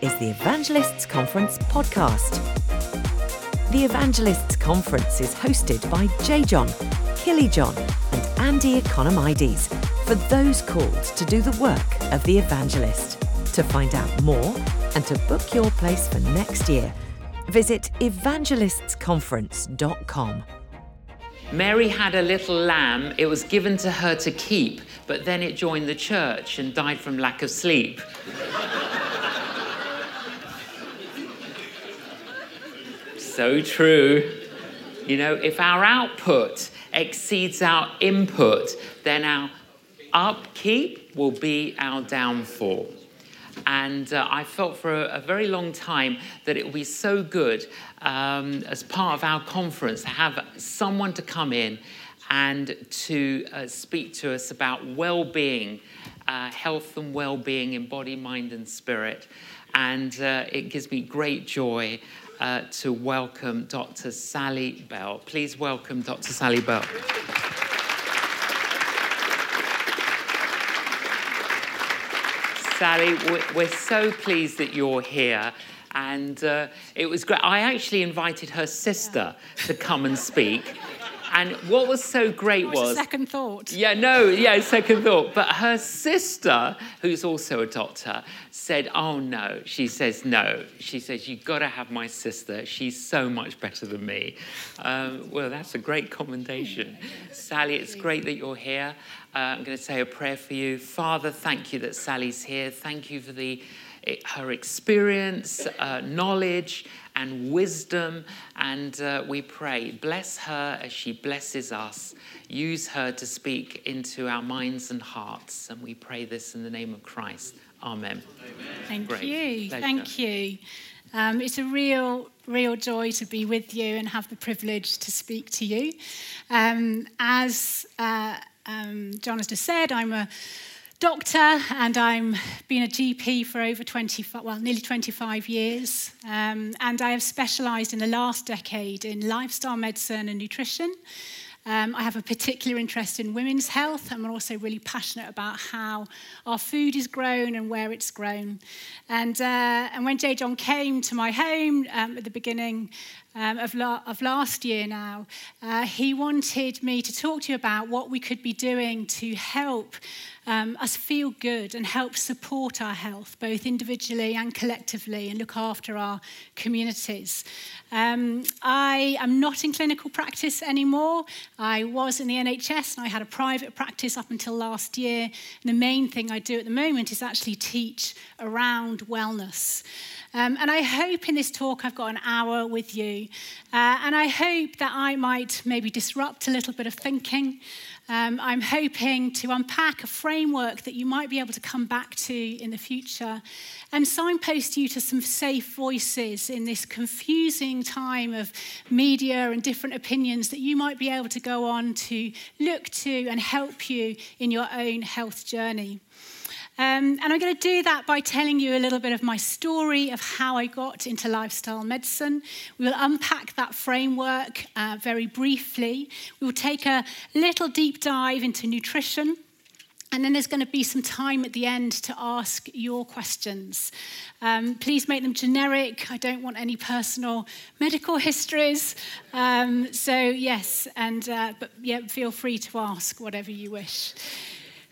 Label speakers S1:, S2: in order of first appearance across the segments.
S1: is the Evangelists Conference podcast. The Evangelists Conference is hosted by J. John, Killy John, and Andy Economides for those called to do the work of the evangelist. To find out more and to book your place for next year, visit evangelistsconference.com.
S2: Mary had a little lamb. It was given to her to keep, but then it joined the church and died from lack of sleep. So true. You know, if our output exceeds our input, then our upkeep will be our downfall. And uh, I felt for a, a, very long time that it would be so good um, as part of our conference to have someone to come in and to uh, speak to us about well being, uh, health and well being in body, mind, and spirit. And uh, it gives me great joy uh, to welcome Dr. Sally Bell. Please welcome Dr. Sally Bell. Sally, we're so pleased that you're here. And uh, it was great. I actually invited her sister to come and speak. And what was so great was, was
S3: second thought.
S2: Yeah, no, yeah, second thought. But her sister, who's also a doctor, said, "Oh no." She says, "No." She says, "You've got to have my sister. She's so much better than me." Um, well, that's a great commendation, Sally. It's great that you're here. Uh, I'm going to say a prayer for you, Father. Thank you that Sally's here. Thank you for the her experience, uh, knowledge, and wisdom. And uh, we pray, bless her as she blesses us. Use her to speak into our minds and hearts. And we pray this in the name of Christ. Amen.
S3: Amen. Thank Great. you. Pleasure. Thank you. Um, it's a real, real joy to be with you and have the privilege to speak to you. Um, as uh, um, John has just said, I'm a doctor and I'm been a GP for over 20, well, nearly 25 years. Um, and I have specialised in the last decade in lifestyle medicine and nutrition. Um, I have a particular interest in women's health. I'm also really passionate about how our food is grown and where it's grown. And, uh, and when J. John came to my home um, at the beginning um, of, la- of last year now, uh, he wanted me to talk to you about what we could be doing to help um, us feel good and help support our health, both individually and collectively, and look after our communities. Um, I am not in clinical practice anymore. I was in the NHS and I had a private practice up until last year. And the main thing I do at the moment is actually teach around wellness. Um, and I hope in this talk I've got an hour with you. Uh, and I hope that I might maybe disrupt a little bit of thinking. Um, I'm hoping to unpack a framework that you might be able to come back to in the future and signpost you to some safe voices in this confusing time of media and different opinions that you might be able to go on to look to and help you in your own health journey. Um, and I'm going to do that by telling you a little bit of my story of how I got into lifestyle medicine. We will unpack that framework uh, very briefly. We will take a little deep dive into nutrition. And then there's going to be some time at the end to ask your questions. Um, please make them generic. I don't want any personal medical histories. Um, so, yes, and uh, but yeah, feel free to ask whatever you wish.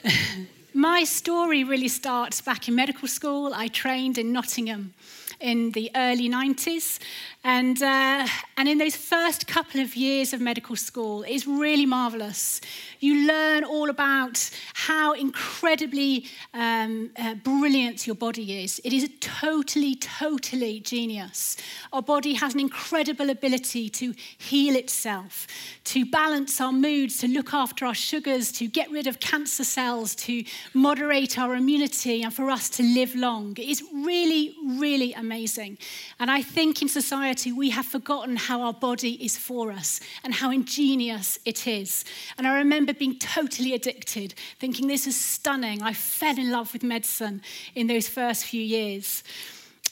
S3: My story really starts back in medical school. I trained in Nottingham in the early 90s. And, uh, and in those first couple of years of medical school, it's really marvelous. You learn all about how incredibly um, uh, brilliant your body is. It is totally, totally genius. Our body has an incredible ability to heal itself, to balance our moods, to look after our sugars, to get rid of cancer cells, to moderate our immunity, and for us to live long. It's really, really amazing. And I think in society we have forgotten how our body is for us and how ingenious it is. And I remember being totally addicted, thinking this is stunning. I fell in love with medicine in those first few years.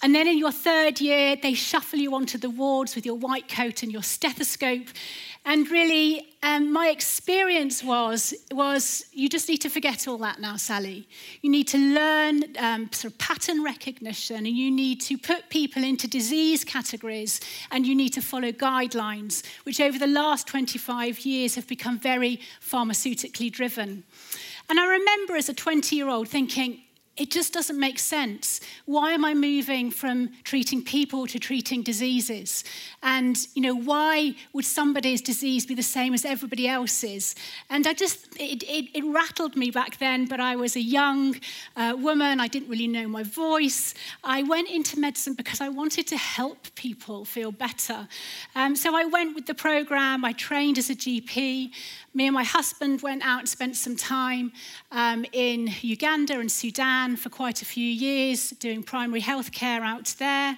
S3: And then in your third year, they shuffle you onto the wards with your white coat and your stethoscope. And really, um, my experience was, was you just need to forget all that now, Sally. You need to learn um, sort of pattern recognition and you need to put people into disease categories and you need to follow guidelines, which over the last 25 years have become very pharmaceutically driven. And I remember as a 20 year old thinking, it just doesn't make sense. Why am I moving from treating people to treating diseases? And, you know, why would somebody's disease be the same as everybody else's? And I just, it, it, it rattled me back then, but I was a young uh, woman. I didn't really know my voice. I went into medicine because I wanted to help people feel better. Um, so I went with the program. I trained as a GP. me and my husband went out and spent some time um, in Uganda and Sudan for quite a few years doing primary health care out there.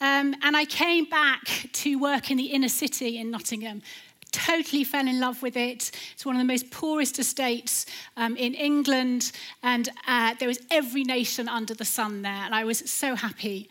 S3: Um, and I came back to work in the inner city in Nottingham. Totally fell in love with it. It's one of the most poorest estates um, in England, and uh, there was every nation under the sun there, and I was so happy.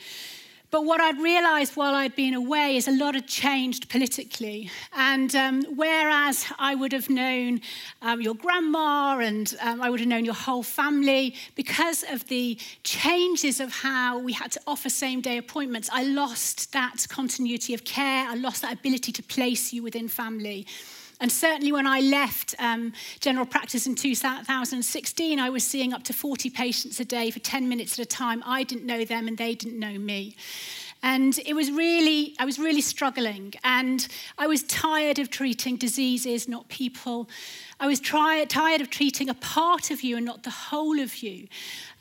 S3: But what I'd realized while I'd been away is a lot had changed politically. And um, whereas I would have known um, your grandma and um, I would have known your whole family, because of the changes of how we had to offer same day appointments, I lost that continuity of care. I lost that ability to place you within family. And certainly when I left um, general practice in 2016, I was seeing up to 40 patients a day for 10 minutes at a time. I didn't know them and they didn't know me. And it was really, I was really struggling. And I was tired of treating diseases, not people. I was try, tired of treating a part of you and not the whole of you.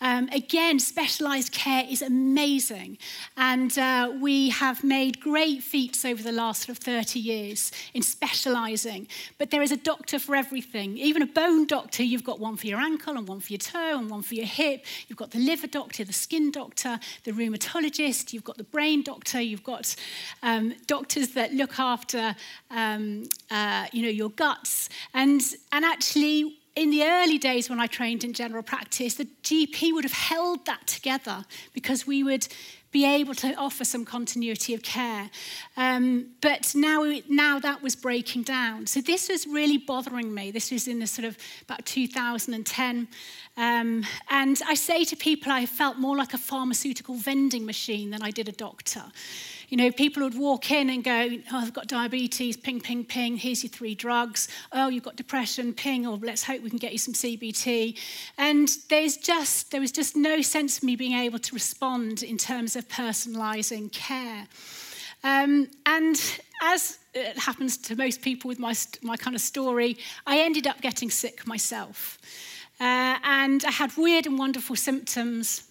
S3: Um, again, specialised care is amazing. And uh, we have made great feats over the last sort of 30 years in specialising. But there is a doctor for everything. Even a bone doctor, you've got one for your ankle and one for your toe and one for your hip. You've got the liver doctor, the skin doctor, the rheumatologist, you've got the brain doctor, you've got um, doctors that look after um, uh, you know, your guts. And, and actually, in the early days when I trained in general practice, the GP would have held that together because we would be able to offer some continuity of care. Um, but now, now that was breaking down. So this was really bothering me. This was in the sort of about 2010. Um, and I say to people, I felt more like a pharmaceutical vending machine than I did a doctor. You know, people would walk in and go, Oh, I've got diabetes, ping, ping, ping, here's your three drugs. Oh, you've got depression, ping, or let's hope we can get you some CBT. And there's just, there was just no sense of me being able to respond in terms of personalising care. Um, and as it happens to most people with my, my kind of story, I ended up getting sick myself. Uh, and I had weird and wonderful symptoms.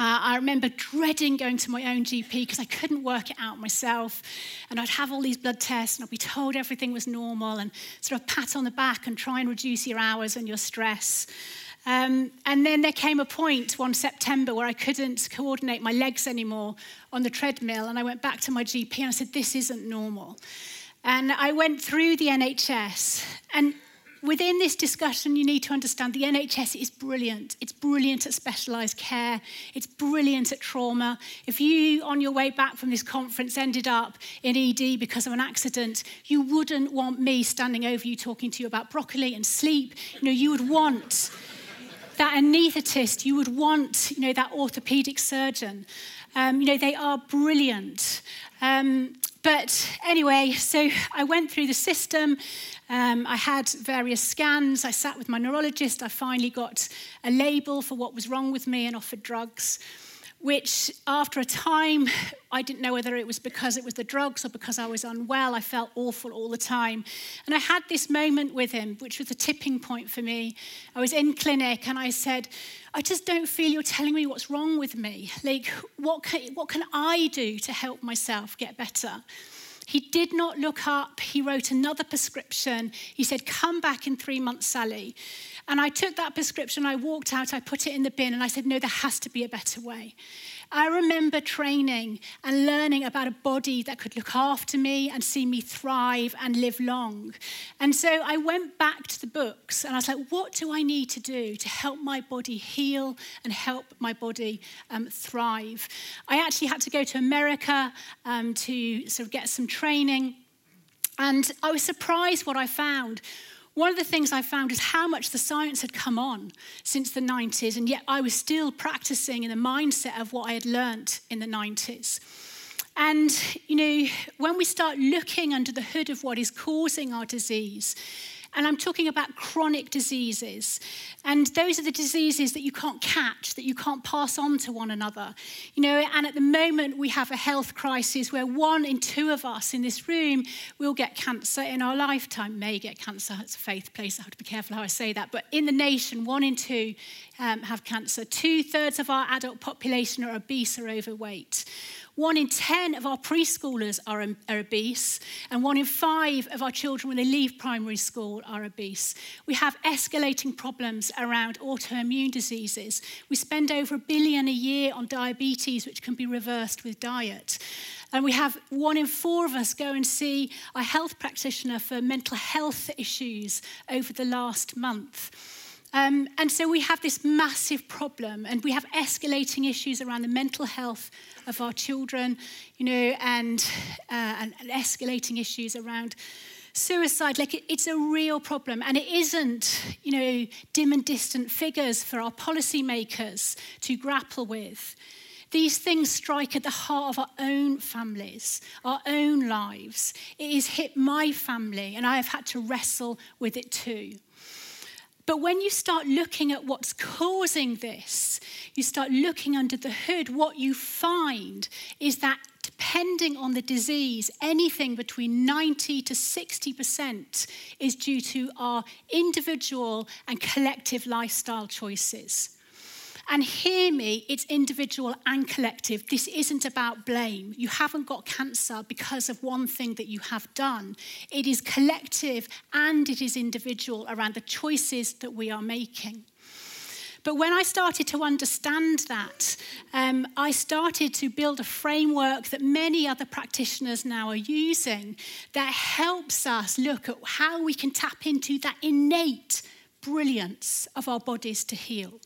S3: Uh, I remember dreading going to my own GP because I couldn't work it out myself. And I'd have all these blood tests and I'd be told everything was normal and sort of pat on the back and try and reduce your hours and your stress. Um, and then there came a point one September where I couldn't coordinate my legs anymore on the treadmill. And I went back to my GP and I said, This isn't normal. And I went through the NHS. And within this discussion, you need to understand the NHS is brilliant. It's brilliant at specialised care. It's brilliant at trauma. If you, on your way back from this conference, ended up in ED because of an accident, you wouldn't want me standing over you talking to you about broccoli and sleep. You know, you would want that anaesthetist, you would want, you know, that orthopaedic surgeon. Um, you know, they are brilliant. Um, but anyway, so I went through the system. Um, I had various scans. I sat with my neurologist. I finally got a label for what was wrong with me and offered drugs which after a time, I didn't know whether it was because it was the drugs or because I was unwell. I felt awful all the time. And I had this moment with him, which was a tipping point for me. I was in clinic and I said, I just don't feel you're telling me what's wrong with me. Like, what can, what can I do to help myself get better? He did not look up. He wrote another prescription. He said, Come back in three months, Sally. And I took that prescription, I walked out, I put it in the bin, and I said, No, there has to be a better way. I remember training and learning about a body that could look after me and see me thrive and live long. And so I went back to the books and I was like, what do I need to do to help my body heal and help my body um, thrive? I actually had to go to America um, to sort of get some training. And I was surprised what I found. One of the things I found is how much the science had come on since the 90s, and yet I was still practicing in the mindset of what I had learnt in the 90s. And, you know, when we start looking under the hood of what is causing our disease, and I'm talking about chronic diseases. And those are the diseases that you can't catch, that you can't pass on to one another. You know, and at the moment we have a health crisis where one in two of us in this room will get cancer in our lifetime, may get cancer. It's a faith place. I have to be careful how I say that. But in the nation, one in two um, have cancer. Two thirds of our adult population are obese or overweight. One in 10 of our preschoolers are, are obese, and one in five of our children when they leave primary school are obese. We have escalating problems around autoimmune diseases. We spend over a billion a year on diabetes, which can be reversed with diet. And we have one in four of us go and see a health practitioner for mental health issues over the last month. Um, and so we have this massive problem, and we have escalating issues around the mental health of our children, you know, and, uh, and, and escalating issues around suicide. Like it, it's a real problem, and it isn't, you know, dim and distant figures for our policymakers to grapple with. These things strike at the heart of our own families, our own lives. It has hit my family, and I have had to wrestle with it too. But when you start looking at what's causing this, you start looking under the hood, what you find is that depending on the disease, anything between 90 to 60% is due to our individual and collective lifestyle choices. And hear me, it's individual and collective. This isn't about blame. You haven't got cancer because of one thing that you have done. It is collective and it is individual around the choices that we are making. But when I started to understand that, um, I started to build a framework that many other practitioners now are using that helps us look at how we can tap into that innate brilliance of our bodies to heal.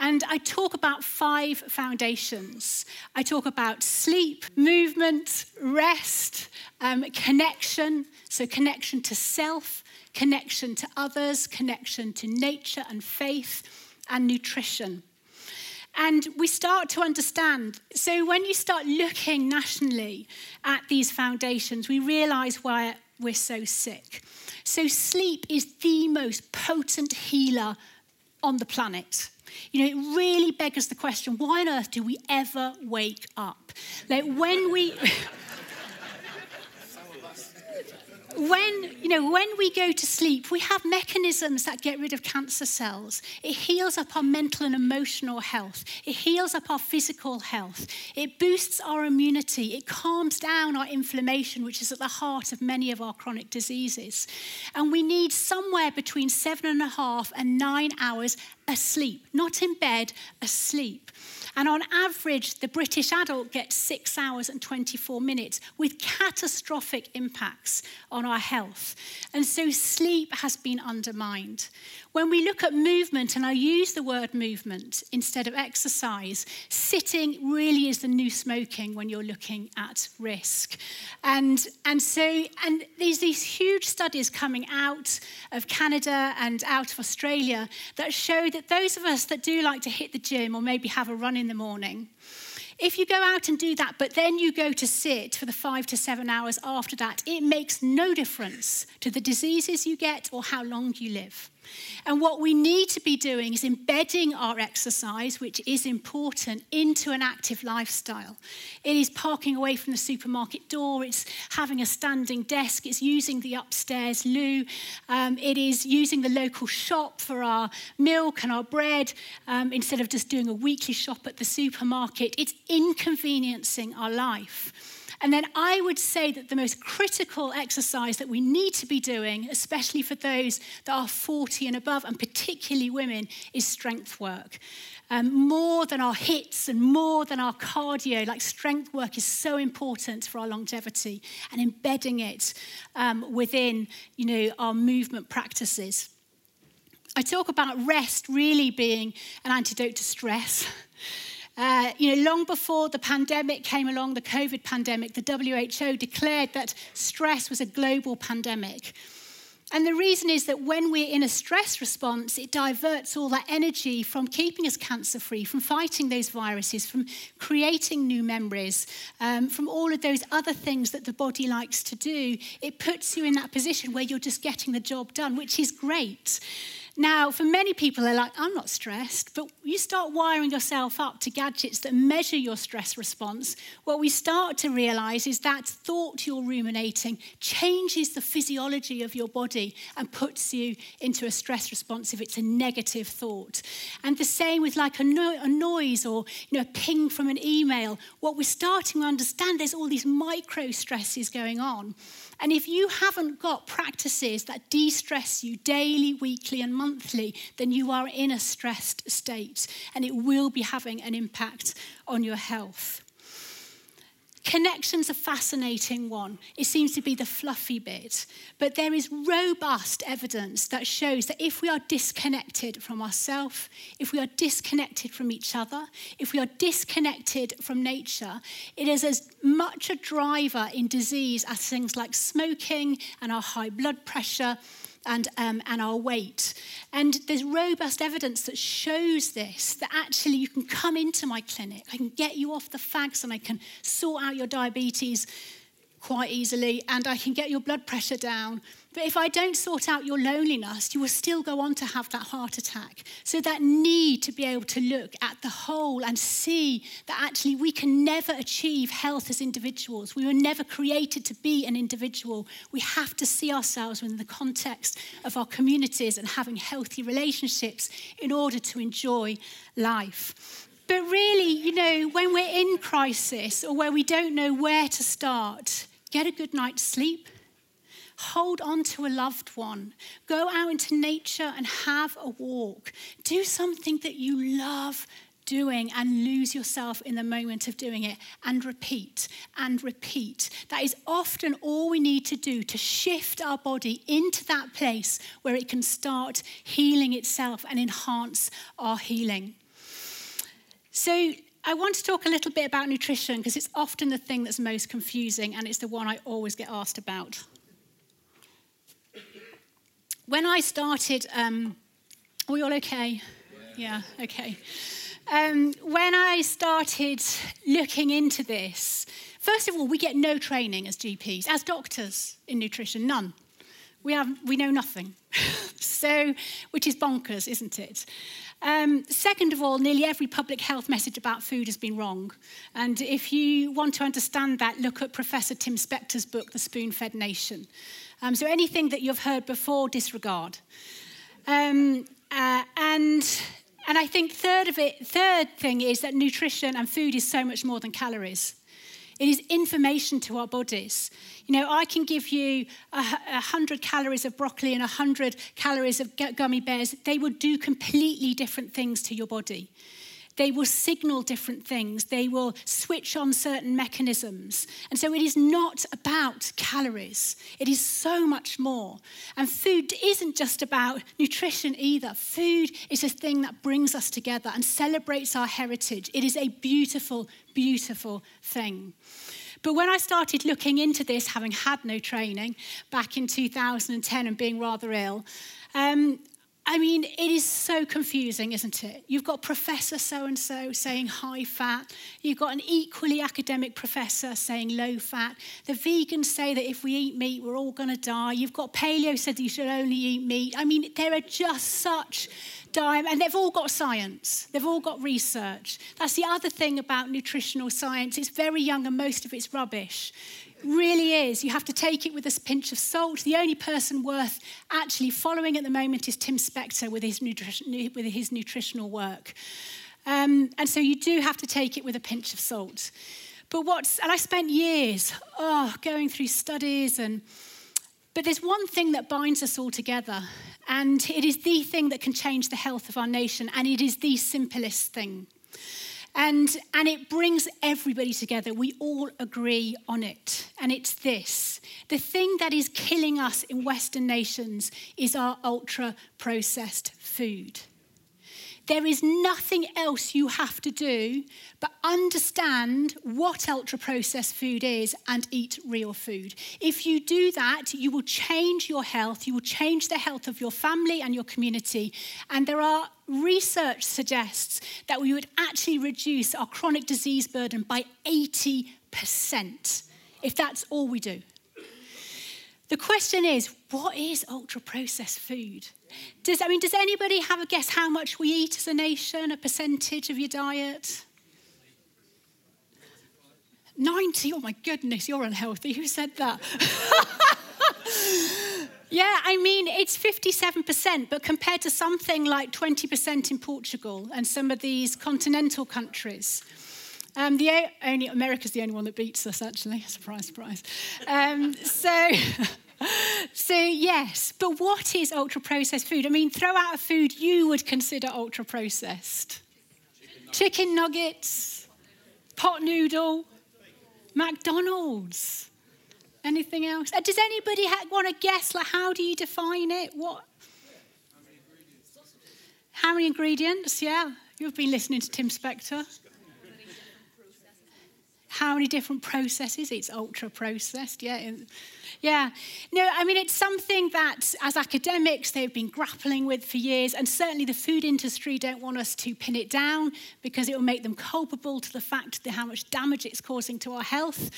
S3: And I talk about five foundations. I talk about sleep, movement, rest, um, connection, so connection to self, connection to others, connection to nature and faith, and nutrition. And we start to understand. So, when you start looking nationally at these foundations, we realize why we're so sick. So, sleep is the most potent healer on the planet. You know, it really beggars the question why on earth do we ever wake up? Like when we. when you know when we go to sleep we have mechanisms that get rid of cancer cells. It heals up our mental and emotional health. It heals up our physical health. It boosts our immunity. It calms down our inflammation which is at the heart of many of our chronic diseases. And we need somewhere between seven and a half and nine hours asleep not in bed asleep and on average, the British adult gets six hours and 24 minutes with catastrophic impacts on our health. And so sleep has been undermined. When we look at movement, and I use the word movement instead of exercise, sitting really is the new smoking when you're looking at risk. And, and so, and there's these huge studies coming out of Canada and out of Australia that show that those of us that do like to hit the gym or maybe have a run in the morning, if you go out and do that, but then you go to sit for the five to seven hours after that, it makes no difference to the diseases you get or how long you live. And what we need to be doing is embedding our exercise, which is important, into an active lifestyle. It is parking away from the supermarket door, it's having a standing desk, it's using the upstairs loo, um, it is using the local shop for our milk and our bread um, instead of just doing a weekly shop at the supermarket. It's inconveniencing our life. And then I would say that the most critical exercise that we need to be doing, especially for those that are 40 and above, and particularly women, is strength work. Um, more than our HIITs and more than our cardio, like strength work is so important for our longevity and embedding it um, within, you know, our movement practices. I talk about rest really being an antidote to stress. Uh, you know, long before the pandemic came along, the COVID pandemic, the WHO declared that stress was a global pandemic. And the reason is that when we're in a stress response, it diverts all that energy from keeping us cancer free, from fighting those viruses, from creating new memories, um, from all of those other things that the body likes to do. It puts you in that position where you're just getting the job done, which is great. Now, for many people, they're like, I'm not stressed, but you start wiring yourself up to gadgets that measure your stress response. What we start to realize is that thought you're ruminating changes the physiology of your body and puts you into a stress response if it's a negative thought. And the same with like a, no- a noise or you know, a ping from an email. What we're starting to understand, there's all these micro stresses going on. And if you haven't got practices that de stress you daily, weekly, and monthly, then you are in a stressed state and it will be having an impact on your health. Connection's a fascinating one. It seems to be the fluffy bit. But there is robust evidence that shows that if we are disconnected from ourselves, if we are disconnected from each other, if we are disconnected from nature, it is as much a driver in disease as things like smoking and our high blood pressure and, um, and our weight. And there's robust evidence that shows this that actually you can come into my clinic, I can get you off the fags, and I can sort out your diabetes quite easily, and I can get your blood pressure down. But if I don't sort out your loneliness, you will still go on to have that heart attack. So, that need to be able to look at the whole and see that actually we can never achieve health as individuals. We were never created to be an individual. We have to see ourselves within the context of our communities and having healthy relationships in order to enjoy life. But really, you know, when we're in crisis or where we don't know where to start, get a good night's sleep. Hold on to a loved one. Go out into nature and have a walk. Do something that you love doing and lose yourself in the moment of doing it and repeat and repeat. That is often all we need to do to shift our body into that place where it can start healing itself and enhance our healing. So, I want to talk a little bit about nutrition because it's often the thing that's most confusing and it's the one I always get asked about. When I started, um, are we all okay? Yeah, yeah okay. Um, when I started looking into this, first of all, we get no training as GPs, as doctors in nutrition, none. We, have, we know nothing. so, which is bonkers, isn't it? Um, second of all, nearly every public health message about food has been wrong. And if you want to understand that, look at Professor Tim Spector's book, The Spoon Fed Nation. Um, so anything that you've heard before, disregard. Um, uh, and and I think third of it, third thing is that nutrition and food is so much more than calories. It is information to our bodies. You know, I can give you a, a hundred calories of broccoli and a hundred calories of gummy bears. They will do completely different things to your body. They will signal different things. They will switch on certain mechanisms. And so it is not about calories, it is so much more. And food isn't just about nutrition either. Food is a thing that brings us together and celebrates our heritage. It is a beautiful, beautiful thing. But when I started looking into this, having had no training back in 2010 and being rather ill, um, I mean, it is so confusing, isn't it? You've got Professor so and so saying high fat. You've got an equally academic professor saying low fat. The vegans say that if we eat meat, we're all going to die. You've got paleo said that you should only eat meat. I mean, there are just such dime, and they've all got science. They've all got research. That's the other thing about nutritional science. It's very young and most of it's rubbish really is. You have to take it with a pinch of salt. The only person worth actually following at the moment is Tim Spector with his, with his nutritional work. Um, and so you do have to take it with a pinch of salt. But what's, and I spent years, oh, going through studies and, but there's one thing that binds us all together, and it is the thing that can change the health of our nation, and it is the simplest thing. And, and it brings everybody together. We all agree on it. And it's this the thing that is killing us in Western nations is our ultra processed food. There is nothing else you have to do but understand what ultra processed food is and eat real food. If you do that, you will change your health, you will change the health of your family and your community. And there are research suggests that we would actually reduce our chronic disease burden by 80% if that's all we do. The question is, what is ultra processed food? Does, I mean, does anybody have a guess how much we eat as a nation, a percentage of your diet? 90. Oh my goodness, you're unhealthy. Who said that? yeah, I mean, it's 57%, but compared to something like 20% in Portugal and some of these continental countries. Um, the only America's the only one that beats us, actually. Surprise, surprise. Um, so. so yes, but what is ultra processed food? I mean, throw out a food you would consider ultra processed. Chicken, nuggets, pot noodle, McDonald's. Anything else? Uh, does anybody ha- want to guess? Like, how do you define it? What? How many ingredients? Yeah, you've been listening to Tim Spector how many different processes. It's ultra processed, yeah. Yeah. No, I mean, it's something that as academics they've been grappling with for years, and certainly the food industry don't want us to pin it down because it will make them culpable to the fact that how much damage it's causing to our health.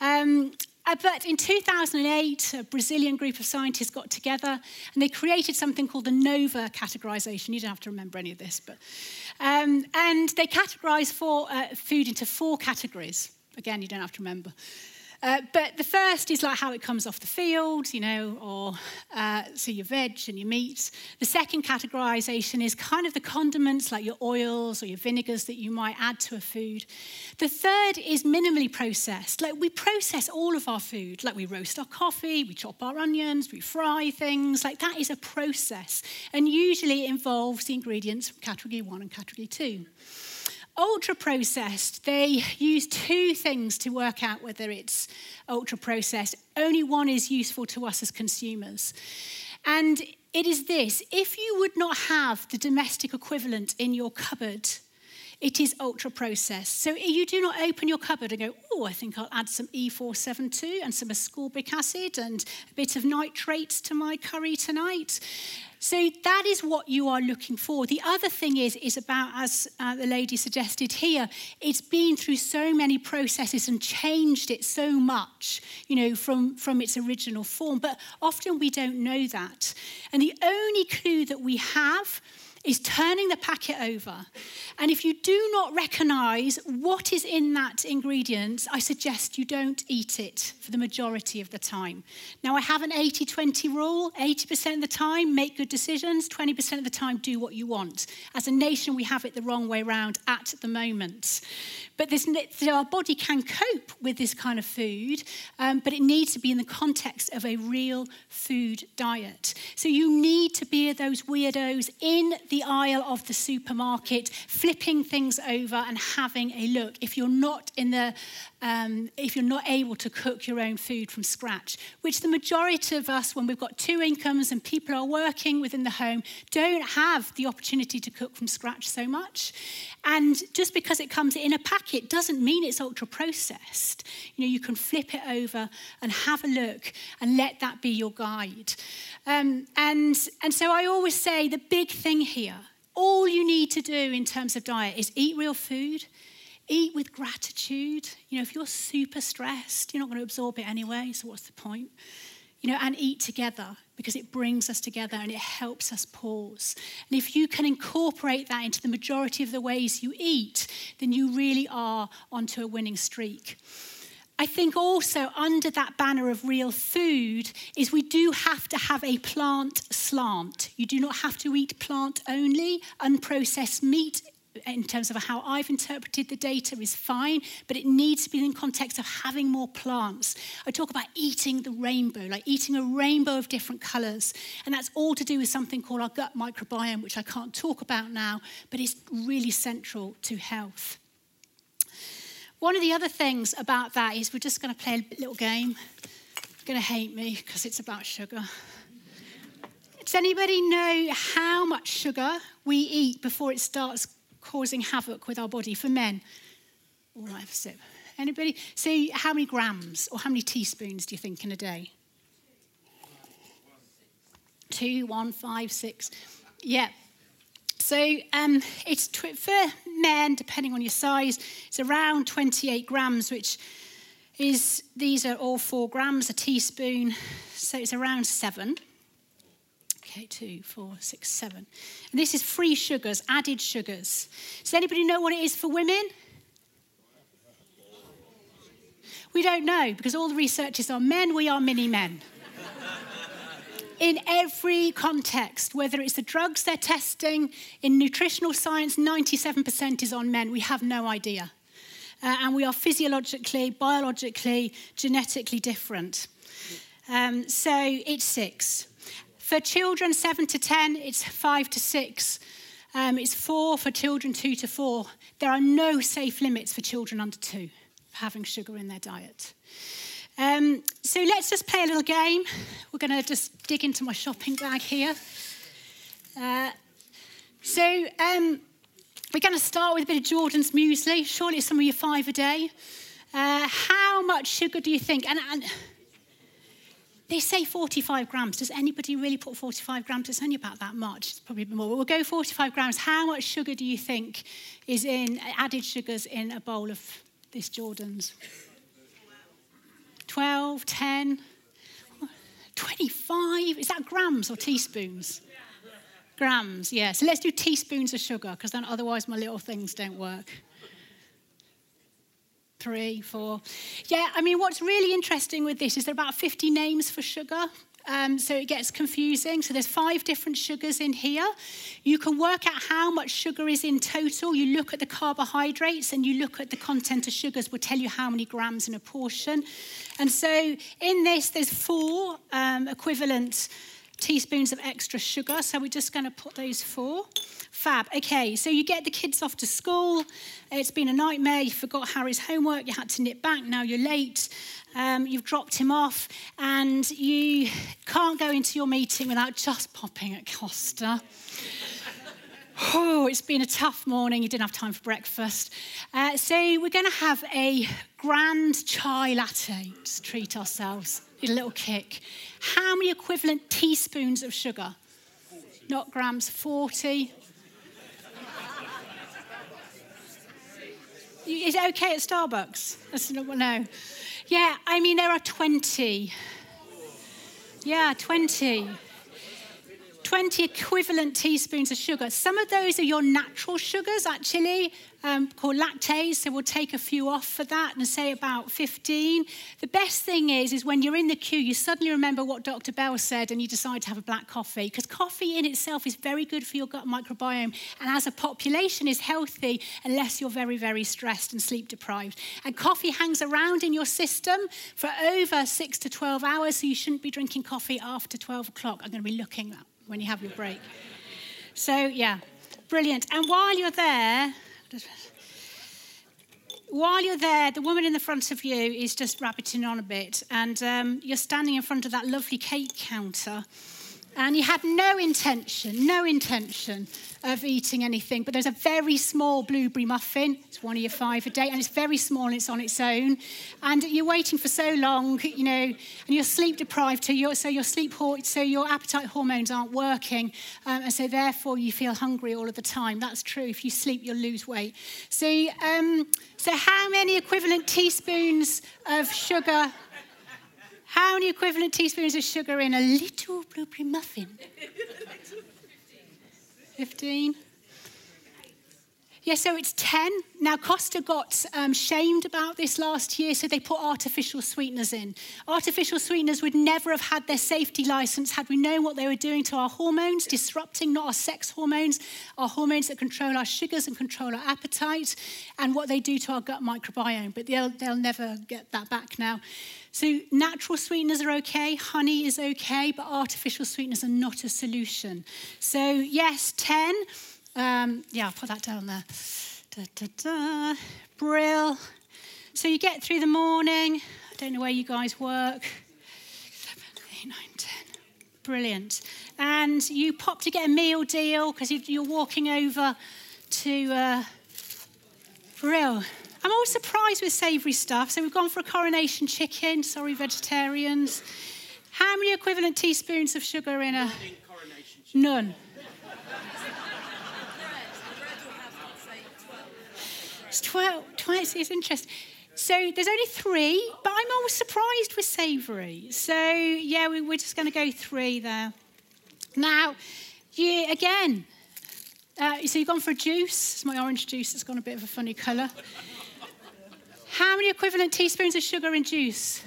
S3: Um, uh, but in 2008, a Brazilian group of scientists got together and they created something called the NOVA categorization. You don't have to remember any of this, but. Um, and they categorise uh, food into four categories. Again, you don't have to remember. Uh, but the first is like how it comes off the field, you know, or uh, so your veg and your meat. The second categorization is kind of the condiments like your oils or your vinegars that you might add to a food. The third is minimally processed. Like we process all of our food, like we roast our coffee, we chop our onions, we fry things. Like that is a process. And usually it involves the ingredients from category one and category two ultra processed, they use two things to work out whether it's ultra processed. Only one is useful to us as consumers. And it is this if you would not have the domestic equivalent in your cupboard, it is ultra processed. So you do not open your cupboard and go, oh, I think I'll add some E472 and some ascorbic acid and a bit of nitrates to my curry tonight. So that is what you are looking for. The other thing is, is about, as uh, the lady suggested here, it's been through so many processes and changed it so much, you know, from, from its original form. But often we don't know that. And the only clue that we have is turning the packet over. And if you do not recognize what is in that ingredient, I suggest you don't eat it for the majority of the time. Now, I have an 80 20 rule 80% of the time, make good decisions, 20% of the time, do what you want. As a nation, we have it the wrong way around at the moment. But this, so our body can cope with this kind of food, um, but it needs to be in the context of a real food diet. So you need to be those weirdos in the aisle of the supermarket, flipping things over and having a look. If you're not in the um, if you're not able to cook your own food from scratch, which the majority of us, when we've got two incomes and people are working within the home, don't have the opportunity to cook from scratch so much. And just because it comes in a packet doesn't mean it's ultra processed. You know, you can flip it over and have a look and let that be your guide. Um, and, and so I always say the big thing here, all you need to do in terms of diet is eat real food Eat with gratitude. You know, if you're super stressed, you're not going to absorb it anyway, so what's the point? You know, and eat together because it brings us together and it helps us pause. And if you can incorporate that into the majority of the ways you eat, then you really are onto a winning streak. I think also under that banner of real food is we do have to have a plant slant. You do not have to eat plant only. Unprocessed meat in terms of how I've interpreted the data is fine, but it needs to be in context of having more plants. I talk about eating the rainbow, like eating a rainbow of different colors. And that's all to do with something called our gut microbiome, which I can't talk about now, but it's really central to health. One of the other things about that is we're just going to play a little game. You're going to hate me because it's about sugar. Does anybody know how much sugar we eat before it starts causing havoc with our body for men? All right, have a sip. Anybody? See, how many grams or how many teaspoons do you think in a day? Two, one, five, six. Yeah. So um, it's tw- for men, depending on your size, it's around 28 grams, which is these are all four grams a teaspoon, so it's around seven. Okay, two, four, six, seven. And this is free sugars, added sugars. Does anybody know what it is for women? We don't know because all the research is on men, we are mini men. in every context, whether it's the drugs they're testing, in nutritional science, 97% is on men. We have no idea. Uh, and we are physiologically, biologically, genetically different. Um, so it's six. For children, seven to 10, it's five to six. Um, it's four for children, two to four. There are no safe limits for children under two for having sugar in their diet. Um, so let's just play a little game. We're going to just dig into my shopping bag here. Uh, so um, we're going to start with a bit of Jordan's muesli. Surely it's some of you five a day. Uh, how much sugar do you think? And, and they say 45 grams. Does anybody really put 45 grams? It's only about that much. It's probably more. But we'll go 45 grams. How much sugar do you think is in added sugars in a bowl of this Jordan's? 12, 10, 25. Is that grams or teaspoons? Grams, yeah. So let's do teaspoons of sugar because then otherwise my little things don't work three, four. Yeah, I mean, what's really interesting with this is there are about 50 names for sugar. Um, so it gets confusing. So there's five different sugars in here. You can work out how much sugar is in total. You look at the carbohydrates and you look at the content of sugars will tell you how many grams in a portion. And so in this, there's four um, equivalent teaspoons of extra sugar. So we're just going to put those four. Fab. Okay, so you get the kids off to school. It's been a nightmare. You forgot Harry's homework. You had to nip back. Now you're late. Um, you've dropped him off, and you can't go into your meeting without just popping at Costa. Oh, it's been a tough morning. You didn't have time for breakfast. Uh, so, we're going to have a grand chai latte. Just treat ourselves. Need a little kick. How many equivalent teaspoons of sugar? 40. Not grams, 40. Is it okay at Starbucks? That's not, no. Yeah, I mean, there are 20. Yeah, 20. 20 equivalent teaspoons of sugar. Some of those are your natural sugars, actually, um, called lactase. So we'll take a few off for that and say about 15. The best thing is, is when you're in the queue, you suddenly remember what Dr. Bell said and you decide to have a black coffee. Because coffee in itself is very good for your gut microbiome. And as a population is healthy unless you're very, very stressed and sleep deprived. And coffee hangs around in your system for over six to 12 hours. So you shouldn't be drinking coffee after 12 o'clock. I'm going to be looking at when you have your break. So, yeah, brilliant. And while you're there, while you're there, the woman in the front of you is just rabbiting on a bit, and um, you're standing in front of that lovely cake counter, and you had no intention, no intention of eating anything, but there's a very small blueberry muffin. It's one of your five a day, and it's very small and it's on its own. And you're waiting for so long, you know, and you're sleep deprived, so your, so your sleep, so your appetite hormones aren't working, um, and so therefore you feel hungry all of the time. That's true. If you sleep, you'll lose weight. So, um, so how many equivalent teaspoons of sugar? How many equivalent teaspoons of sugar in a little blueberry muffin? 15. Yeah, so it's 10. Now, Costa got um, shamed about this last year, so they put artificial sweeteners in. Artificial sweeteners would never have had their safety license had we known what they were doing to our hormones, disrupting not our sex hormones, our hormones that control our sugars and control our appetite, and what they do to our gut microbiome. But they'll, they'll never get that back now. So, natural sweeteners are okay, honey is okay, but artificial sweeteners are not a solution. So, yes, 10. Um, yeah, I'll put that down there. Da, da, da. Brill. So, you get through the morning. I don't know where you guys work. Seven, eight, nine, ten. Brilliant. And you pop to get a meal deal because you're walking over to uh, Brill. I'm always surprised with savoury stuff. So we've gone for a coronation chicken. Sorry, vegetarians. How many equivalent teaspoons of sugar in a? None. It's 12. 12 it's interesting. So there's only three, but I'm always surprised with savoury. So yeah, we, are just going to go three there. Now, you again. Uh, so you've gone for a juice. It's my orange juice. It's gone a bit of a funny colour. How many equivalent teaspoons of sugar in juice?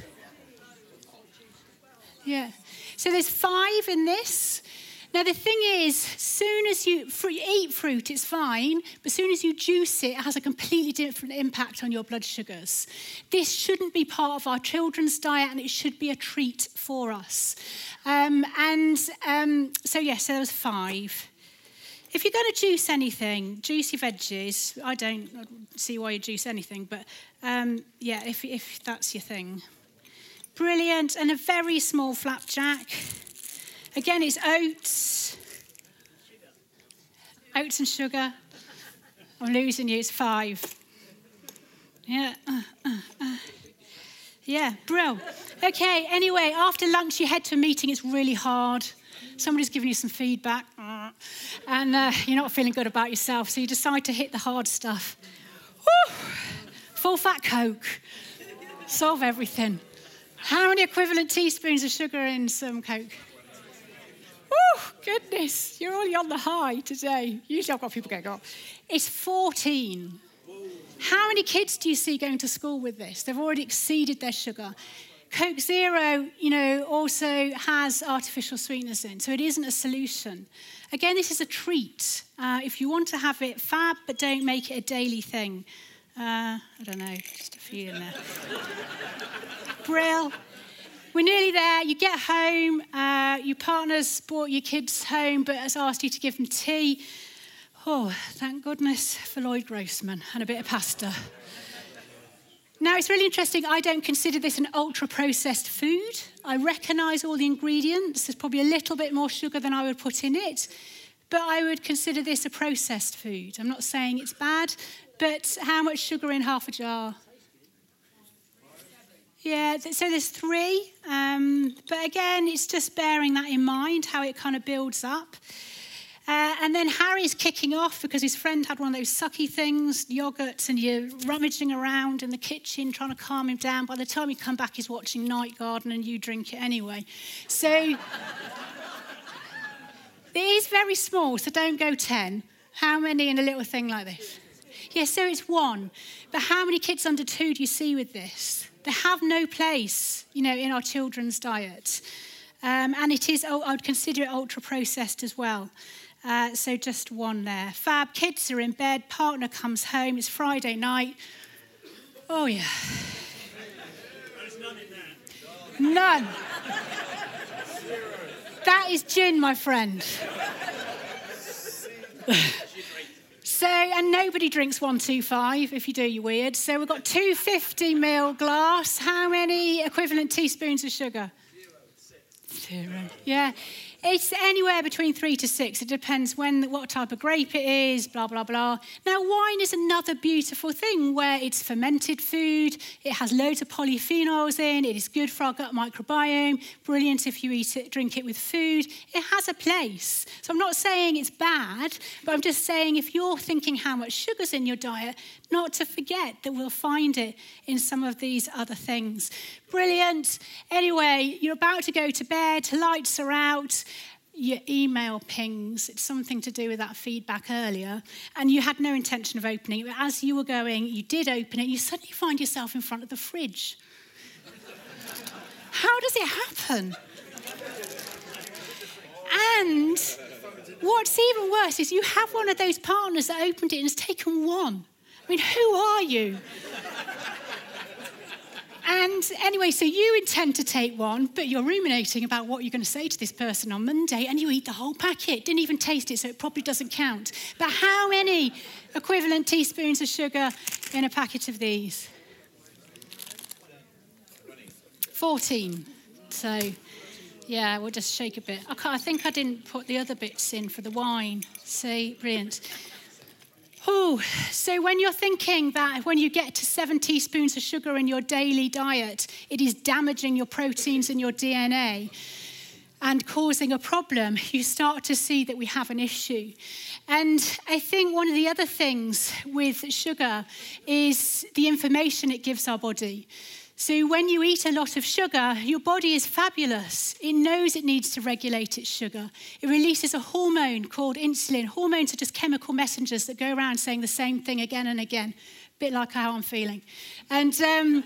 S3: Yeah. So there's five in this. Now, the thing is, soon as you eat fruit, it's fine, but soon as you juice it, it has a completely different impact on your blood sugars. This shouldn't be part of our children's diet, and it should be a treat for us. Um, and um, so, yes, yeah, so there was five. If you're going to juice anything, juice your veggies. I don't see why you juice anything, but um, yeah, if, if that's your thing. Brilliant. And a very small flapjack. Again, it's oats. Oats and sugar. I'm losing you, it's five. Yeah. Uh, uh, uh. Yeah, brill. Okay, anyway, after lunch, you head to a meeting. It's really hard. Somebody's giving you some feedback, and you're not feeling good about yourself, so you decide to hit the hard stuff. Woo! Full fat Coke. Solve everything. How many equivalent teaspoons of sugar in some Coke? Goodness, you're only on the high today. Usually I've got people going, oh, it's 14. How many kids do you see going to school with this? They've already exceeded their sugar. Coke Zero, you know, also has artificial sweeteners in, so it isn't a solution. Again, this is a treat. Uh, if you want to have it, fab, but don't make it a daily thing. Uh, I don't know, just a few in there. Brill. We're nearly there. You get home, uh, your partner's brought your kids home but has asked you to give them tea. Oh, thank goodness for Lloyd Grossman and a bit of pasta. Now, it's really interesting. I don't consider this an ultra processed food. I recognise all the ingredients. There's probably a little bit more sugar than I would put in it, but I would consider this a processed food. I'm not saying it's bad, but how much sugar in half a jar? Yeah, so there's three. Um, but again, it's just bearing that in mind, how it kind of builds up. Uh, and then Harry's kicking off because his friend had one of those sucky things, yogurts, and you're rummaging around in the kitchen trying to calm him down. By the time you come back, he's watching Night Garden and you drink it anyway. So it is very small, so don't go 10. How many in a little thing like this? Yeah, so it's one. But how many kids under two do you see with this? They have no place, you know, in our children's diet. Um, and it is, oh, I would consider it ultra processed as well. Uh, so just one there. Fab, kids are in bed, partner comes home, it's Friday night. Oh, yeah. None, none. That is gin, my friend. So, and nobody drinks 125. If you do, you're weird. So we've got 250 ml glass. How many equivalent teaspoons of sugar? Zero. Zero. Yeah. It's anywhere between three to six. It depends when, what type of grape it is, blah, blah, blah. Now, wine is another beautiful thing where it's fermented food. It has loads of polyphenols in. It is good for our gut microbiome. Brilliant if you eat it, drink it with food. It has a place. So I'm not saying it's bad, but I'm just saying if you're thinking how much sugar's in your diet, not to forget that we'll find it in some of these other things. Brilliant. Anyway, you're about to go to bed, lights are out, your email pings, it's something to do with that feedback earlier, and you had no intention of opening it. But as you were going, you did open it, you suddenly find yourself in front of the fridge. How does it happen? And what's even worse is you have one of those partners that opened it and has taken one. I mean, who are you? And anyway, so you intend to take one, but you're ruminating about what you're going to say to this person on Monday, and you eat the whole packet. Didn't even taste it, so it probably doesn't count. But how many equivalent teaspoons of sugar in a packet of these? 14. So, Yeah, we'll just shake a bit. I, I think I didn't put the other bits in for the wine. See, brilliant. Oh, so when you're thinking that when you get to seven teaspoons of sugar in your daily diet, it is damaging your proteins and your DNA and causing a problem, you start to see that we have an issue. And I think one of the other things with sugar is the information it gives our body. So, when you eat a lot of sugar, your body is fabulous. It knows it needs to regulate its sugar. It releases a hormone called insulin. Hormones are just chemical messengers that go around saying the same thing again and again, a bit like how I'm feeling. And um,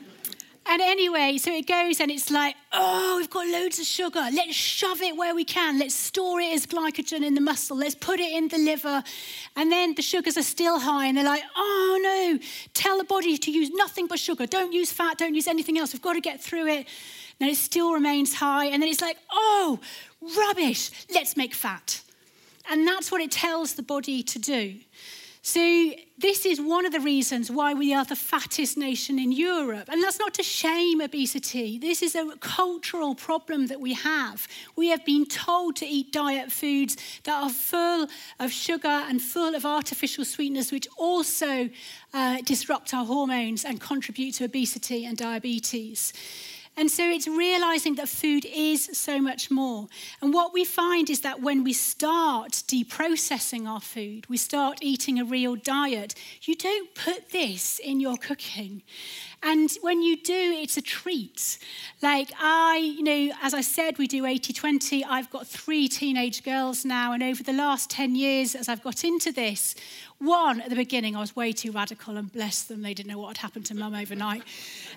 S3: and anyway, so it goes and it's like, oh, we've got loads of sugar. Let's shove it where we can. Let's store it as glycogen in the muscle. Let's put it in the liver. And then the sugars are still high and they're like, oh no, tell the body to use nothing but sugar. Don't use fat, don't use anything else. We've got to get through it. And it still remains high. And then it's like, oh, rubbish. Let's make fat. And that's what it tells the body to do. So, this is one of the reasons why we are the fattest nation in Europe. And that's not to shame obesity. This is a cultural problem that we have. We have been told to eat diet foods that are full of sugar and full of artificial sweeteners, which also uh, disrupt our hormones and contribute to obesity and diabetes. And so it's realizing that food is so much more. And what we find is that when we start deprocessing our food, we start eating a real diet, you don't put this in your cooking. And when you do, it's a treat. Like, I, you know, as I said, we do 80 20. I've got three teenage girls now. And over the last 10 years, as I've got into this, one, at the beginning, I was way too radical, and bless them, they didn't know what had happened to mum overnight.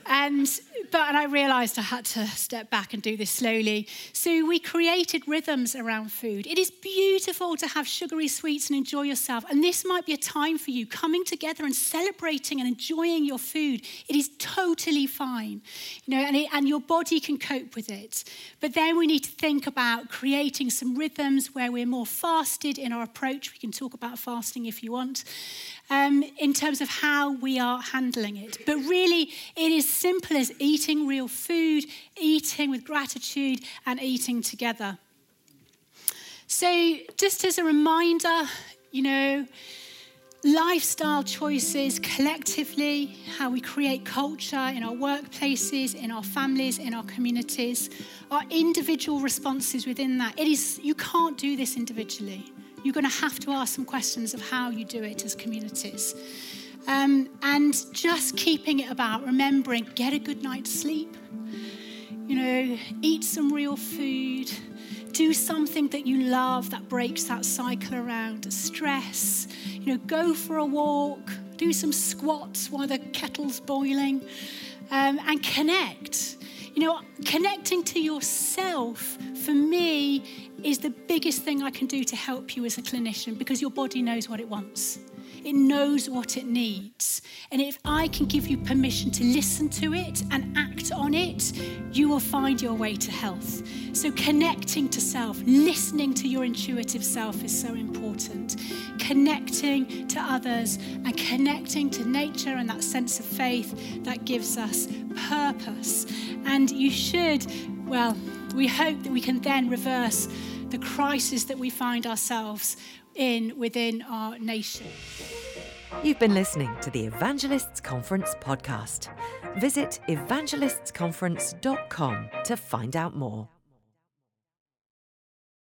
S3: And, but, and I realised I had to step back and do this slowly. So we created rhythms around food. It is beautiful to have sugary sweets and enjoy yourself. And this might be a time for you coming together and celebrating and enjoying your food. It is totally fine, you know, and, it, and your body can cope with it. But then we need to think about creating some rhythms where we're more fasted in our approach. We can talk about fasting if you want, um, in terms of how we are handling it. But really, it is simple as eating real food, eating with gratitude, and eating together. So, just as a reminder, you know, lifestyle choices collectively, how we create culture in our workplaces, in our families, in our communities, our individual responses within that. It is you can't do this individually. You're going to have to ask some questions of how you do it as communities. Um, and just keeping it about remembering get a good night's sleep, you know, eat some real food, do something that you love that breaks that cycle around stress, you know, go for a walk, do some squats while the kettle's boiling, um, and connect. You know, connecting to yourself for me is the biggest thing I can do to help you as a clinician because your body knows what it wants. It knows what it needs. And if I can give you permission to listen to it and act on it, you will find your way to health. So, connecting to self, listening to your intuitive self is so important. Connecting to others and connecting to nature and that sense of faith that gives us purpose. And you should, well, we hope that we can then reverse the crisis that we find ourselves in within our nation.
S1: You've been listening to the Evangelists Conference podcast. Visit evangelistsconference.com to find out more.